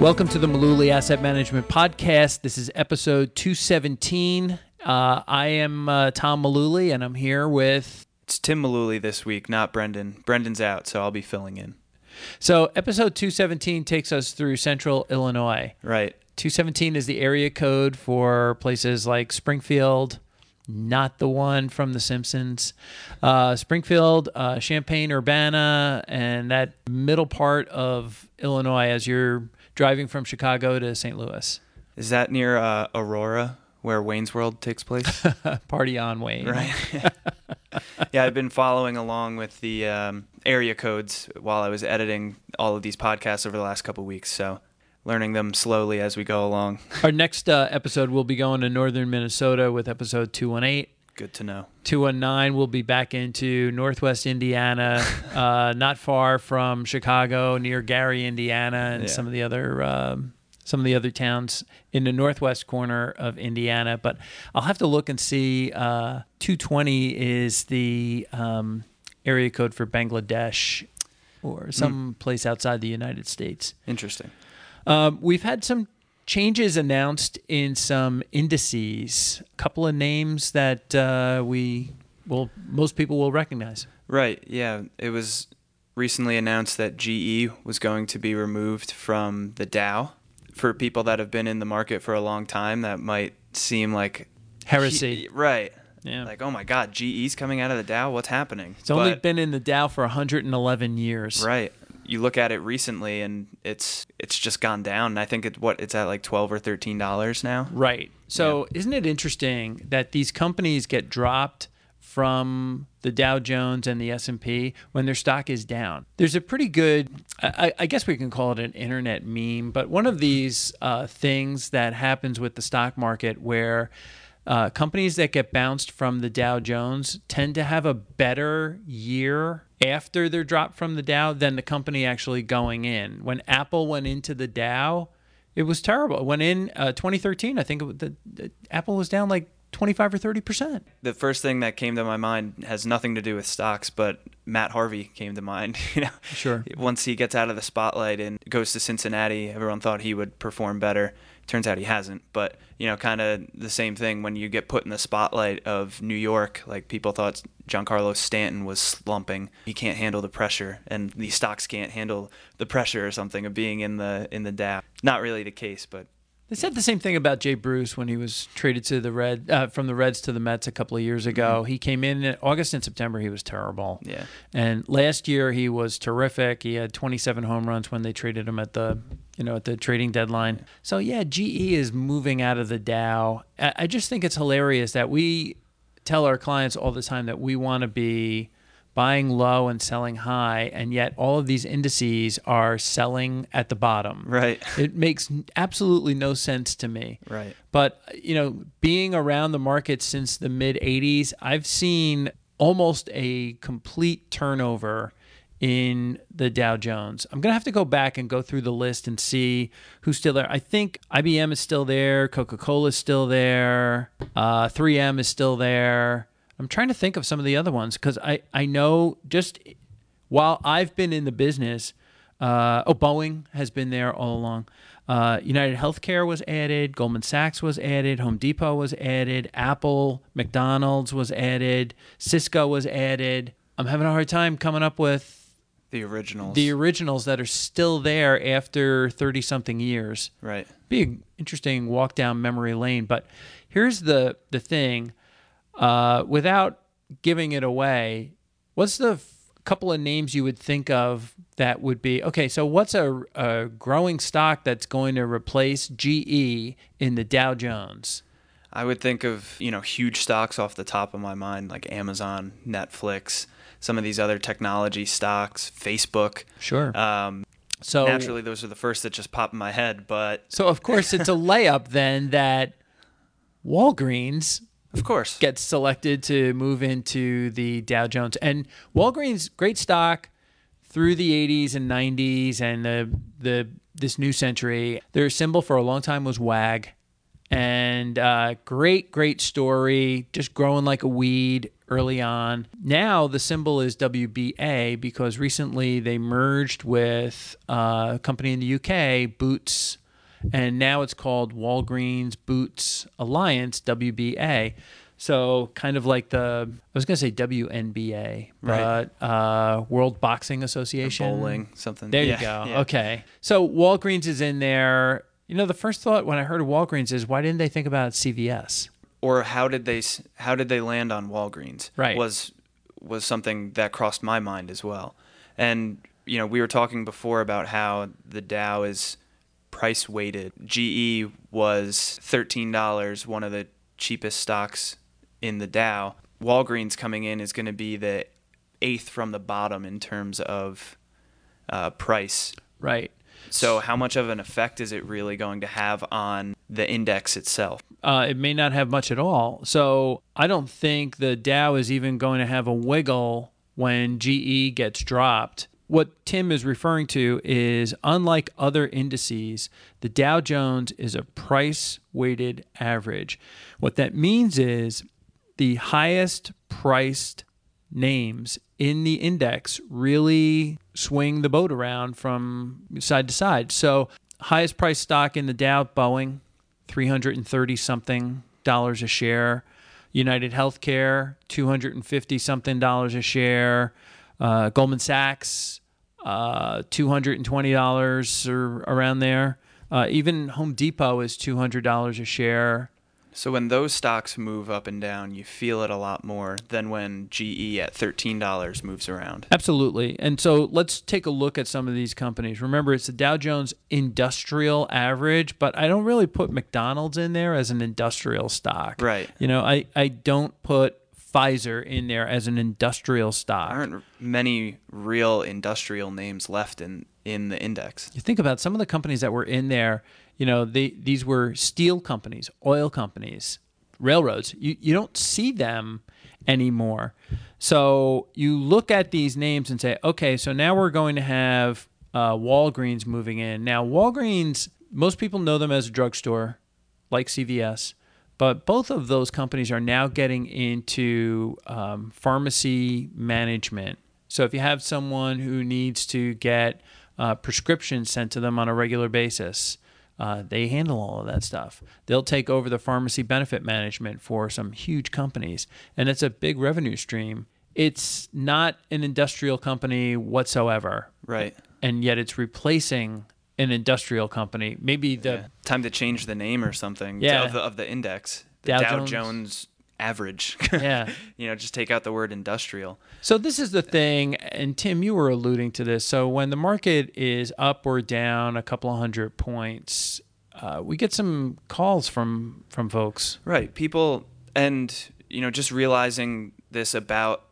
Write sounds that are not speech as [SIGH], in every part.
Welcome to the Malooly Asset Management Podcast. This is episode 217. Uh, I am uh, Tom Malooly, and I'm here with. It's Tim Malooly this week, not Brendan. Brendan's out, so I'll be filling in. So, episode 217 takes us through central Illinois. Right. 217 is the area code for places like Springfield, not the one from The Simpsons, uh, Springfield, uh, Champaign, Urbana, and that middle part of Illinois as you're driving from Chicago to St. Louis. Is that near uh, Aurora, where Wayne's World takes place? [LAUGHS] Party on Wayne. right. [LAUGHS] yeah, I've been following along with the um, area codes while I was editing all of these podcasts over the last couple of weeks. So learning them slowly as we go along. Our next uh, episode, we'll be going to northern Minnesota with episode 218. Good to know. 219 we'll be back into northwest indiana [LAUGHS] uh, not far from chicago near gary indiana and Yeah. some of the other um, some of the other towns in the northwest corner of indiana but i'll have to look and see uh, 220 is the um, area code for bangladesh or some place outside the united states Interesting. um, we've had some changes announced in some indices. A couple of names that uh, we will most people will recognize. Right. Yeah. It was recently announced that GE was going to be removed from the Dow. For people that have been in the market for a long time, that might seem like Heresy. right. Yeah. Like, oh my God, GE's coming out of the Dow. What's happening? It's only But- been in the Dow for 111 years. right. You look at it recently, and it's it's just gone down. And I think it what it's at like twelve or thirteen dollars now. Right. So isn't it interesting that these companies get dropped from the Dow Jones and the S&P when their stock is down? There's a pretty good I, I guess we can call it an internet meme, but one of these uh, things that happens with the stock market where uh, companies that get bounced from the Dow Jones tend to have a better year after they're dropped from the Dow than the company actually going in. When Apple went into the Dow, it was terrible. It went in uh, 2013. I think it, the, the Apple was down like 25 or 30 percent. The first thing that came to my mind has nothing to do with stocks, but Matt Harvey came to mind. [LAUGHS] You know, Sure. Once he gets out of the spotlight and goes to Cincinnati, everyone thought he would perform better. Turns out he hasn't. But you know, kind of the same thing when you get put in the spotlight of New York. Like people thought Giancarlo Stanton was slumping. He can't handle the pressure, and these stocks can't handle the pressure or something of being in the in the Dow. Not really the case, but They said the same thing about Jay Bruce when he was traded to the Red uh, from the Reds to the Mets a couple of years ago. He came in in August and September. He was terrible. Yeah. And last year he was terrific. He had 27 home runs when they traded him at the you know at the trading deadline. So yeah, GE is moving out of the Dow. I I just think it's hilarious that we tell our clients all the time that we want to be buying low and selling high, and yet all of these indices are selling at the bottom. Right. It makes absolutely no sense to me. Right. But, you know, being around the market since the mid 80s, I've seen almost a complete turnover in the Dow Jones. I'm going to have to go back and go through the list and see who's still there. I think IBM is still there, Coca Cola is still there, uh, 3M is still there. I'm trying to think of some of the other ones because I, I know just while I've been in the business, uh, oh, Boeing has been there all along. Uh, United Healthcare was added, Goldman Sachs was added, Home Depot was added, Apple, McDonald's was added, Cisco was added. I'm having a hard time coming up with The originals. the originals that are still there after 30 something years right. be an interesting walk down memory lane. But here's the the thing: uh, without giving it away, what's the f- couple of names you would think of that would be okay? So what's a, a growing stock that's going to replace GE in the Dow Jones? I would think of, you know, huge stocks off the top of my mind, like Amazon, Netflix, some of these other technology stocks, Facebook. Sure. Um, so naturally, those are the first that just pop in my head. But so of course it's a layup then that Walgreens of course, gets selected to move into the Dow Jones. And Walgreens, great stock through the 80s and 90s and the the this new century. Their symbol for a long time was WAG. and uh, great, great story, just growing like a weed early on. Now the symbol is WBA because recently they merged with uh, a company in the UK, Boots, and now it's called Walgreens Boots Alliance, WBA. So kind of like the I was gonna say WNBA, Right. but uh, World Boxing Association. Bowling, something. There Yeah, you go. yeah. Okay. So Walgreens is in there. You know, the first thought when I heard of Walgreens is why didn't they think about CVS? Or how did they how did they land on Walgreens? Right. Was was something that crossed my mind as well. And you know, we were talking before about how the Dow is price weighted. GE was thirteen dollars, one of the cheapest stocks in the Dow. Walgreens coming in is going to be the eighth from the bottom in terms of uh, price. Right. So, how much of an effect is it really going to have on the index itself? Uh, it may not have much at all. So I don't think the Dow is even going to have a wiggle when GE gets dropped. What Tim is referring to is unlike other indices, the Dow Jones is a price weighted average. What that means is the highest priced names in the index really swing the boat around from side to side. So, highest priced stock in the Dow, Boeing, 330 something dollars a share. United Healthcare, 250 something dollars a share. Uh, Goldman Sachs, uh, $220 or around there. Uh, even Home Depot is $200 a share. So when those stocks move up and down, you feel it a lot more than when GE at $13 moves around. Absolutely. And so let's take a look at some of these companies. Remember, it's the Dow Jones Industrial Average, but I don't really put McDonald's in there as an industrial stock. Right. You know, I, I don't put Pfizer in there as an industrial stock. There Aren't many real industrial names left in, in the index. You think about some of the companies that were in there, you know, they, these were steel companies, oil companies, railroads. You, you don't see them anymore. So you look at these names and say, okay, so now we're going to have uh, Walgreens moving in. Now, Walgreens, most people know them as a drugstore like CVS, but both of those companies are now getting into um, pharmacy management. So if you have someone who needs to get uh, prescriptions sent to them on a regular basis, uh, they handle all of that stuff. They'll take over the pharmacy benefit management for some huge companies, and it's a big revenue stream. It's not an industrial company whatsoever, Right. and yet it's replacing an industrial company. Maybe the Yeah. Time to change the name or something Yeah. of, the, of the index. The Dow Dow, Jones. Jones. average. [LAUGHS] Yeah. you know, just take out the word industrial. So this is the thing, and Tim, you were alluding to this. So when the market is up or down a couple of hundred points, uh, we get some calls from from folks. Right. People and you know, just realizing this about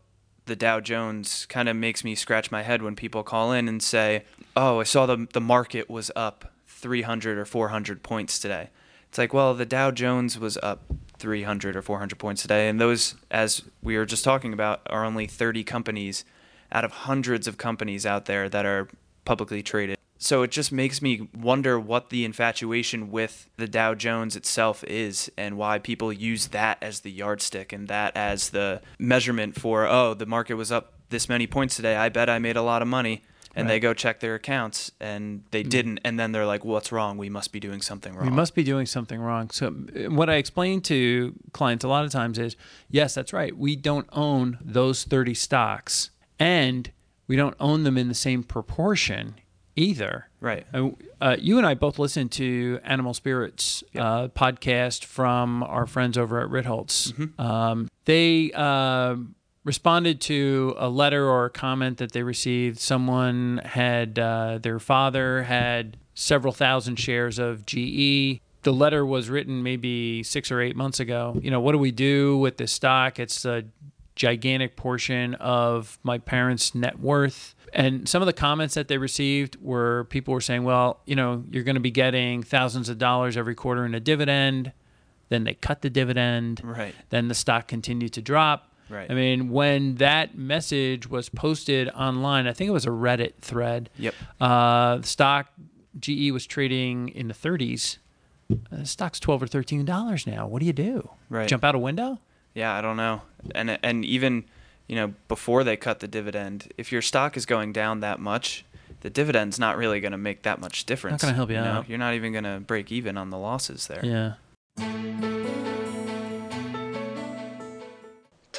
the Dow Jones kind of makes me scratch my head when people call in and say, "Oh, I saw the the market was up 300 or 400 points today." It's like, well, the Dow Jones was up 300 or 400 points today, and those, as we were just talking about, are only 30 companies out of hundreds of companies out there that are publicly traded. So it just makes me wonder what the infatuation with the Dow Jones itself is and why people use that as the yardstick and that as the measurement for, oh, the market was up this many points today. I bet I made a lot of money. And they go check their accounts and they didn't. And then they're like, what's wrong? We must be doing something wrong. We must be doing something wrong. So what I explain to clients a lot of times is, yes, that's right. We don't own those 30 stocks and we don't own them in the same proportion either. Right. Uh, uh, you and I both listened to Animal Spirits uh, podcast from our friends over at Ritholtz. Um, they uh, responded to a letter or a comment that they received. Someone had uh, their father had several thousand shares of GE. The letter was written maybe six or eight months ago. You know, what do we do with this stock? It's a gigantic portion of my parents' net worth. And some of the comments that they received were people were saying, well, you know, you're going to be getting thousands of dollars every quarter in a dividend. Then they cut the dividend. Right. Then the stock continued to drop. Right. I mean, when that message was posted online, I think it was a Reddit thread. Yep. Uh, stock GE was trading in the 30s Uh, stock's twelve or thirteen dollars now. What do you do? Right. Jump out a window? Yeah, I don't know. And and even, you know, before they cut the dividend, if your stock is going down that much, the dividend's not really going to make that much difference. Not gonna help you know? out. You're not even going to break even on the losses there. Yeah.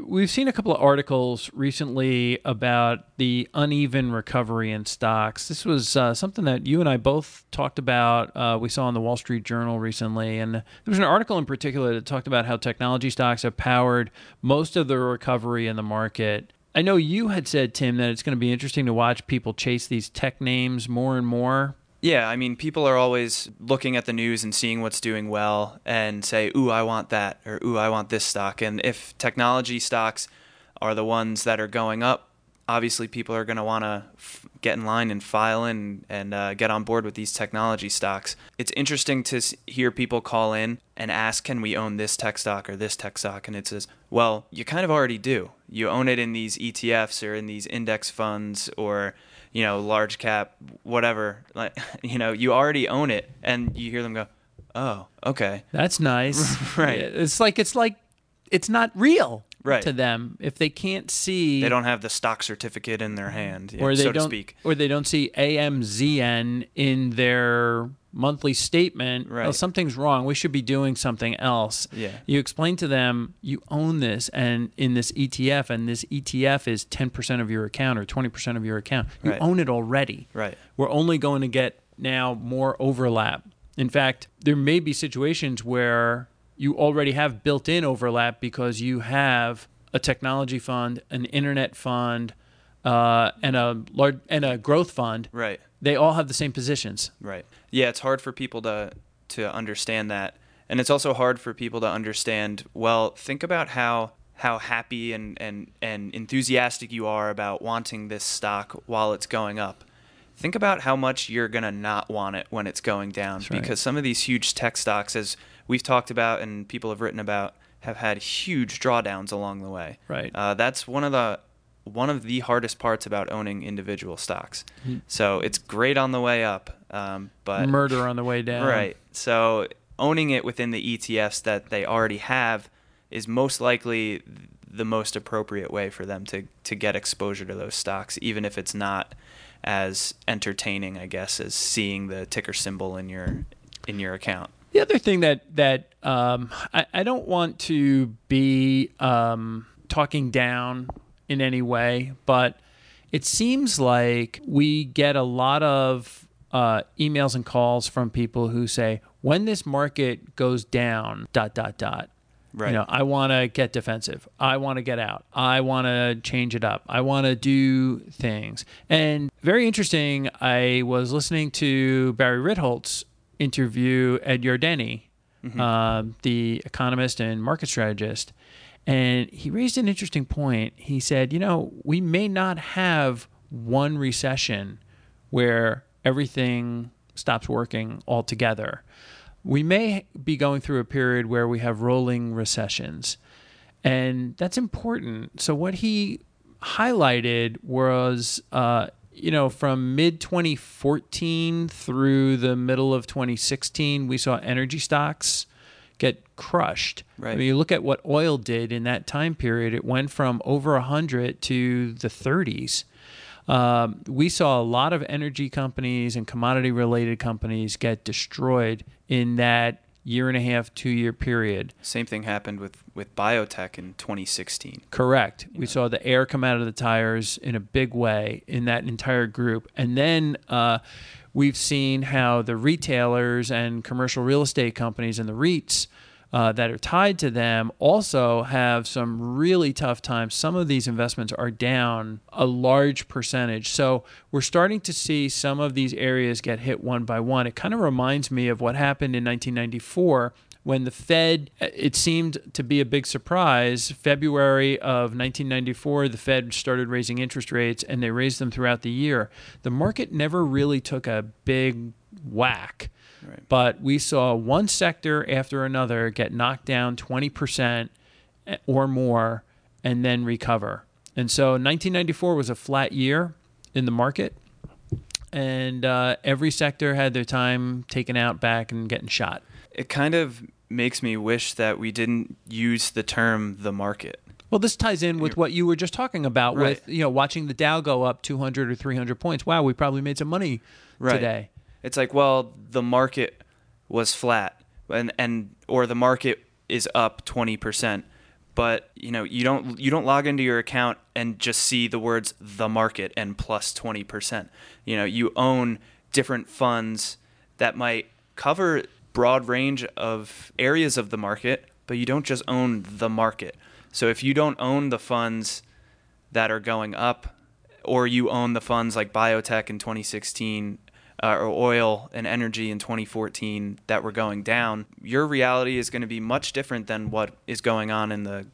We've seen a couple of articles recently about the uneven recovery in stocks. This was uh, something that you and I both talked about. Uh, we saw in the Wall Street Journal recently. And there was an article in particular that talked about how technology stocks have powered most of the recovery in the market. I know you had said, Tim, that it's going to be interesting to watch people chase these tech names more and more. Yeah, I mean, people are always looking at the news and seeing what's doing well and say, "Ooh, I want that," or "Ooh, I want this stock." And if technology stocks are the ones that are going up, obviously people are going to want to f- get in line and file in and uh, get on board with these technology stocks. It's interesting to s- hear people call in and ask, "Can we own this tech stock or this tech stock?" And it says, "Well, you kind of already do. You own it in these ETFs or in these index funds or." You know, large cap, whatever. Like, [LAUGHS] you know, you already own it, and you hear them go, "Oh, okay, That's nice. [LAUGHS] Right. It's like it's like it's not real Right. to them if they can't see they don't have the stock certificate in their hand, or they so to don't speak." or they don't see AMZN in their monthly statement. Oh, right. Oh, something's wrong. We should be doing something else. Yeah. You explain to them you own this and in this ETF and this ETF is 10% of your account or 20% of your account. You Right. own it already. Right. We're only going to get now more overlap. In fact, there may be situations where you already have built in overlap because you have a technology fund, an internet fund, uh, and a large and a growth fund. Right. They all have the same positions. Right. Yeah, it's hard for people to to understand that. And it's also hard for people to understand, well, think about how how happy and, and, and enthusiastic you are about wanting this stock while it's going up. Think about how much you're going to not want it when it's going down right. because some of these huge tech stocks as we've talked about and people have written about have had huge drawdowns along the way. Right. Uh, that's one of the one of the hardest parts about owning individual stocks. So it's great on the way up, um, but Murder on the way down. right. So owning it within the ETFs that they already have is most likely the most appropriate way for them to to get exposure to those stocks, even if it's not as entertaining, I guess, as seeing the ticker symbol in your in your account. The other thing that that um, I, I don't want to be um, talking down in any way, but it seems like we get a lot of uh, emails and calls from people who say, "When this market goes down, dot dot dot." Right. You know, I want to get defensive. I want to get out. I want to change it up. I want to do things. And very interesting, I was listening to Barry Ritholtz interview Ed Yardeni, um, the economist and market strategist. And he raised an interesting point. He said, you know, we may not have one recession where everything stops working altogether. We may be going through a period where we have rolling recessions. And that's important. So, what he highlighted was, uh, you know, from mid 2014 through the middle of 2016, we saw energy stocks get crushed. I Right. mean, you look at what oil did in that time period, it went from over 100 to the 30s. Um, we saw a lot of energy companies and commodity related companies get destroyed in that year and a half, two year period. Same thing happened with with biotech in 2016. Correct. We saw the air come out of the tires in a big way in that entire group. And then uh, we've seen how the retailers and commercial real estate companies and the REITs uh, that are tied to them also have some really tough times. Some of these investments are down a large percentage. So we're starting to see some of these areas get hit one by one. It kind of reminds me of what happened in 1994 when the Fed, it seemed to be a big surprise. February of 1994, the Fed started raising interest rates and they raised them throughout the year. The market never really took a big whack. Right. But we saw one sector after another get knocked down 20% or more and then recover. And so 1994 was a flat year in the market. And uh, every sector had their time taken out back and getting shot. It kind of makes me wish that we didn't use the term the market. Well, this ties in with what you were just talking about Right. with, you know, watching the Dow go up 200 or 300 points. Wow, we probably made some money Right. today. It's like, well, the market was flat and and or the market is up 20%. But, you know, you don't you don't log into your account and just see the words the market and plus 20%. You know, you own different funds that might cover broad range of areas of the market, but you don't just own the market. So if you don't own the funds that are going up, or you own the funds like biotech in 2016 uh, or oil and energy in 2014 that were going down, your reality is going to be much different than what is going on in the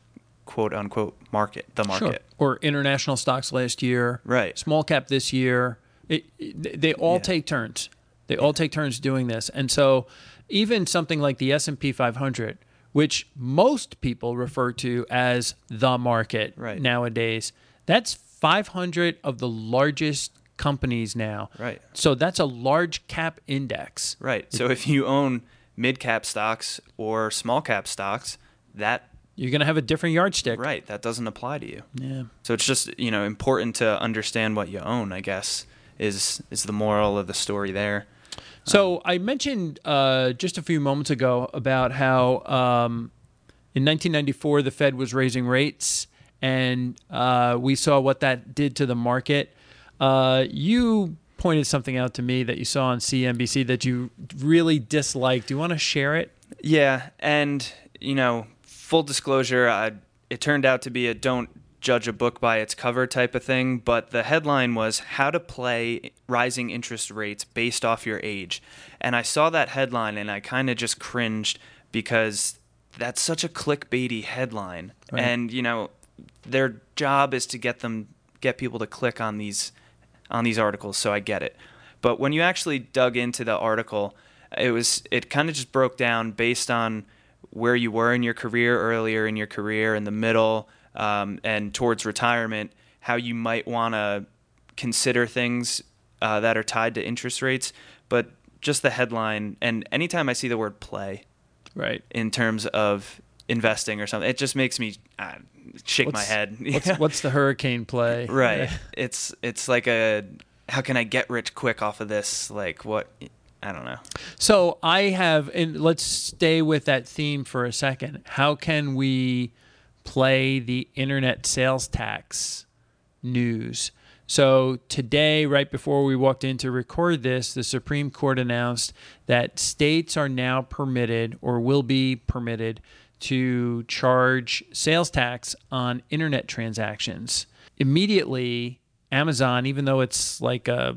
quote unquote market, the market. Sure. Or international stocks last year. Right. Small cap this year. It, it- they all Yeah. take turns. They all take turns doing this. And so even something like the S&P 500, which most people refer to as the market Right. nowadays, that's 500 of the largest companies now. Right. So that's a large cap index. Right. So if you own mid cap stocks or small cap stocks, that You're going to have a different yardstick. right, that doesn't apply to you. Yeah. So it's just, you know, important to understand what you own, I guess, is is the moral of the story there. So I mentioned uh, just a few moments ago about how um, in 1994 the Fed was raising rates, and uh, we saw what that did to the market. Uh, you pointed something out to me that you saw on CNBC that you really disliked. Do you want to share it? Yeah, and you know, full disclosure, I, it turned out to be a don't judge a book by its cover type of thing, but the headline was how to play rising interest rates based off your age. And I saw that headline and I kind of just cringed because that's such a clickbaity headline. Right. And you know, their job is to get them get people to click on these on these articles, so I get it. But when you actually dug into the article, it was it kind of just broke down based on where you were in your career earlier in your career, in the middle, um, and towards retirement, how you might want to consider things uh, that are tied to interest rates. But just the headline, and anytime I see the word play Right. in terms of investing or something, it just makes me uh, shake my head. [LAUGHS] What's, what's the hurricane play? [LAUGHS] right it's it's like a how can i get rich quick off of this like what i don't know So I have, and let's stay with that theme for a second. How can we play the internet sales tax news? So today, right before we walked in to record this, the Supreme Court announced that states are now permitted or will be permitted to charge sales tax on internet transactions. Immediately, Amazon, even though it's like a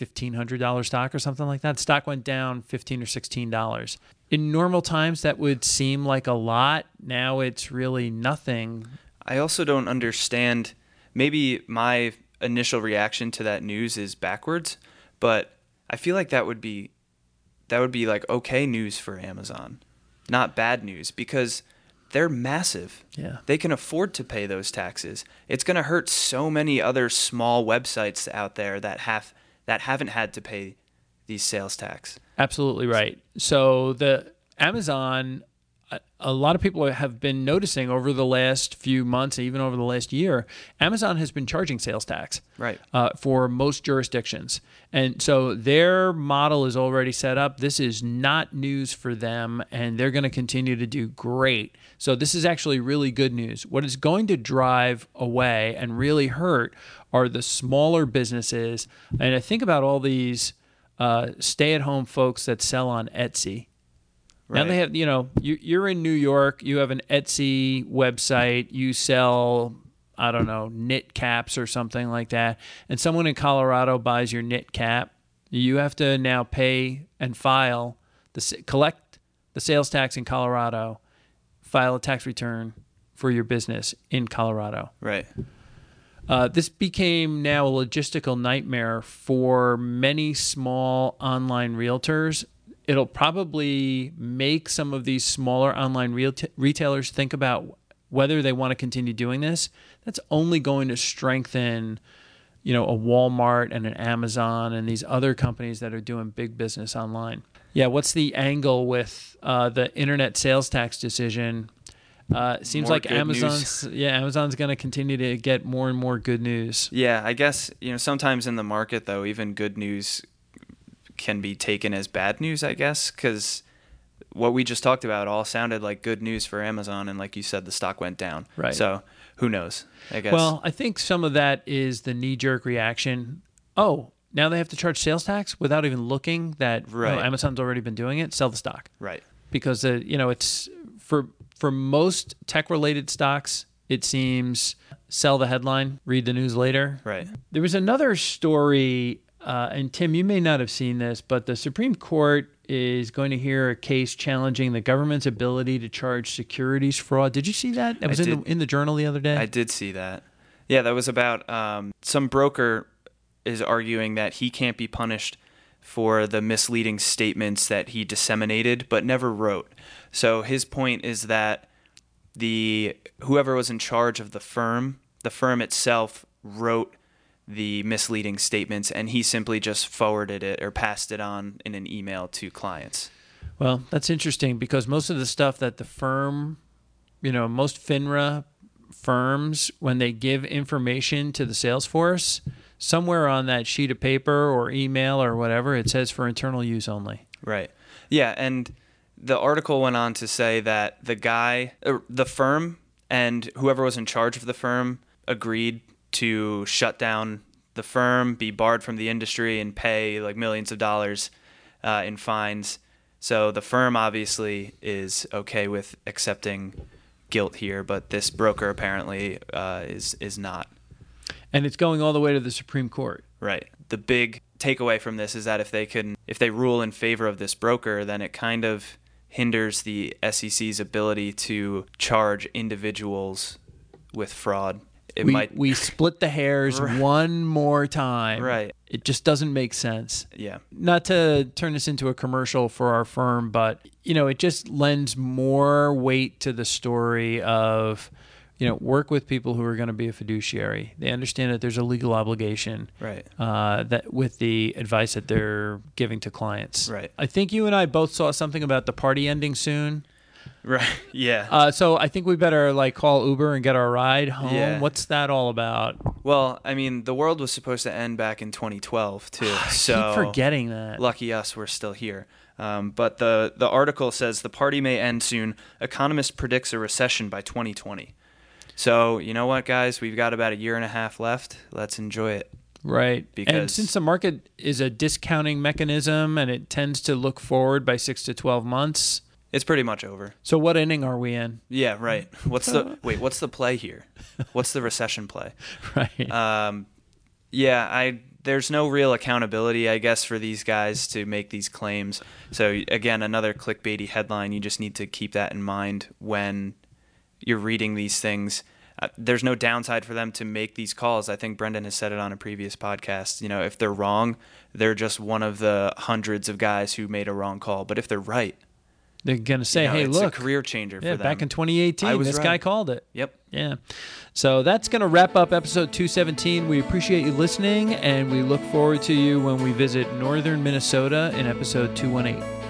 $1,500 stock or something like that, stock went down 15 or $16. In normal times, that would seem like a lot. Now it's really nothing. i also don't understand maybe my initial reaction to that news is backwards but i feel like that would be that would be like okay news for amazon not bad news because they're massive Yeah. they can afford to pay those taxes it's going to hurt so many other small websites out there that have that haven't had to pay these sales tax Absolutely right. So the Amazon, a- lot of people have been noticing over the last few months, even over the last year, Amazon has been charging sales tax. Right. Uh, for most jurisdictions, and so their model is already set up. This is not news for them, and they're going to continue to do great. So this is actually really good news. What is going to drive away and really hurt are the smaller businesses, and I think about all these uh, stay-at-home folks that sell on Etsy. Now they have, you know, you, you're in New York, you have an Etsy website, you sell, I don't know, knit caps or something like that, and someone in Colorado buys your knit cap. You have to now pay and file the collect the sales tax in Colorado, file a tax return for your business in Colorado. Right. Uh, this became now a logistical nightmare for many small online realtors. It'll probably make some of these smaller online real retailers think about whether they want to continue doing this. That's only going to strengthen, you know, a Walmart and an Amazon and these other companies that are doing big business online. Yeah, what's the angle with uh, the internet sales tax decision? Uh, it seems More like Amazon's yeah Amazon's going to continue to get more and more good news. Yeah, I guess you know sometimes in the market though, even good news can be taken as bad news. I guess because what we just talked about all sounded like good news for Amazon, and like you said, the stock went down. Right. So who knows? I guess. Well, I think some of that is the knee jerk reaction. Oh, now they have to charge sales tax without even looking that oh, Right. Amazon's already been doing it. Sell the stock right. because uh, you know it's for for most tech related stocks. It seems sell the headline, read the news later. Right. There was another story, uh, and Tim, you may not have seen this, but the Supreme Court is going to hear a case challenging the government's ability to charge securities fraud. Did you see that? That was in the in the journal the other day. I did see that. Yeah, that was about um, some broker is arguing that he can't be punished for the misleading statements that he disseminated but never wrote. So his point is that the whoever was in charge of the firm, the firm itself wrote the misleading statements and he simply just forwarded it or passed it on in an email to clients. Well, that's interesting because most of the stuff that the firm, you know, most FINRA firms, when they give information to the sales force, somewhere on that sheet of paper or email or whatever, it says for internal use only. Right. Yeah, and the article went on to say that the guy, er, the firm, and whoever was in charge of the firm agreed to shut down the firm, be barred from the industry, and pay like millions of dollars uh, in fines. So the firm obviously is okay with accepting guilt here, but this broker apparently uh, is is not. And it's going all the way to the Supreme Court. Right. The big takeaway from this is that if they can if they rule in favor of this broker, then it kind of hinders the SEC's ability to charge individuals with fraud. It we, might we split the hairs [LAUGHS] one more time. Right. It just doesn't make sense. yeah. not to turn this into a commercial for our firm, but you know, it just lends more weight to the story of, you know, work with people who are going to be a fiduciary. They understand that there's a legal obligation, Right. uh, that with the advice that they're giving to clients. Right. I think you and I both saw something about the party ending soon. [LAUGHS] Right. Yeah. Uh, so I think we better like call Uber and get our ride home. Yeah. What's that all about? well, I mean, the world was supposed to end back in 2012 too. [SIGHS] so keep forgetting that. lucky us, we're still here. Um, but the the article says the party may end soon. Economist predicts a recession by 2020. So you know what, guys, we've got about a year and a half left. Let's enjoy it. Right. and Because- since the market is a discounting mechanism and it tends to look forward by six to 12 months. It's pretty much over. So, what inning are we in? Yeah, right. [LAUGHS] What's the wait? What's the play here? What's the recession play? [LAUGHS] Right. Um, yeah, I there's no real accountability, I guess, for these guys to make these claims. So again, another clickbaity headline. You just need to keep that in mind when you're reading these things. Uh, there's no downside for them to make these calls. I think Brendan has said it on a previous podcast. You know, if they're wrong, they're just one of the hundreds of guys who made a wrong call. But if they're right, They're going to say, you know, hey, it's look. a career changer yeah, for them. back in 2018, I was this guy called it. Yep. Yeah. So, that's going to wrap up episode 217. We appreciate you listening, and we look forward to you when we visit northern Minnesota in episode 218.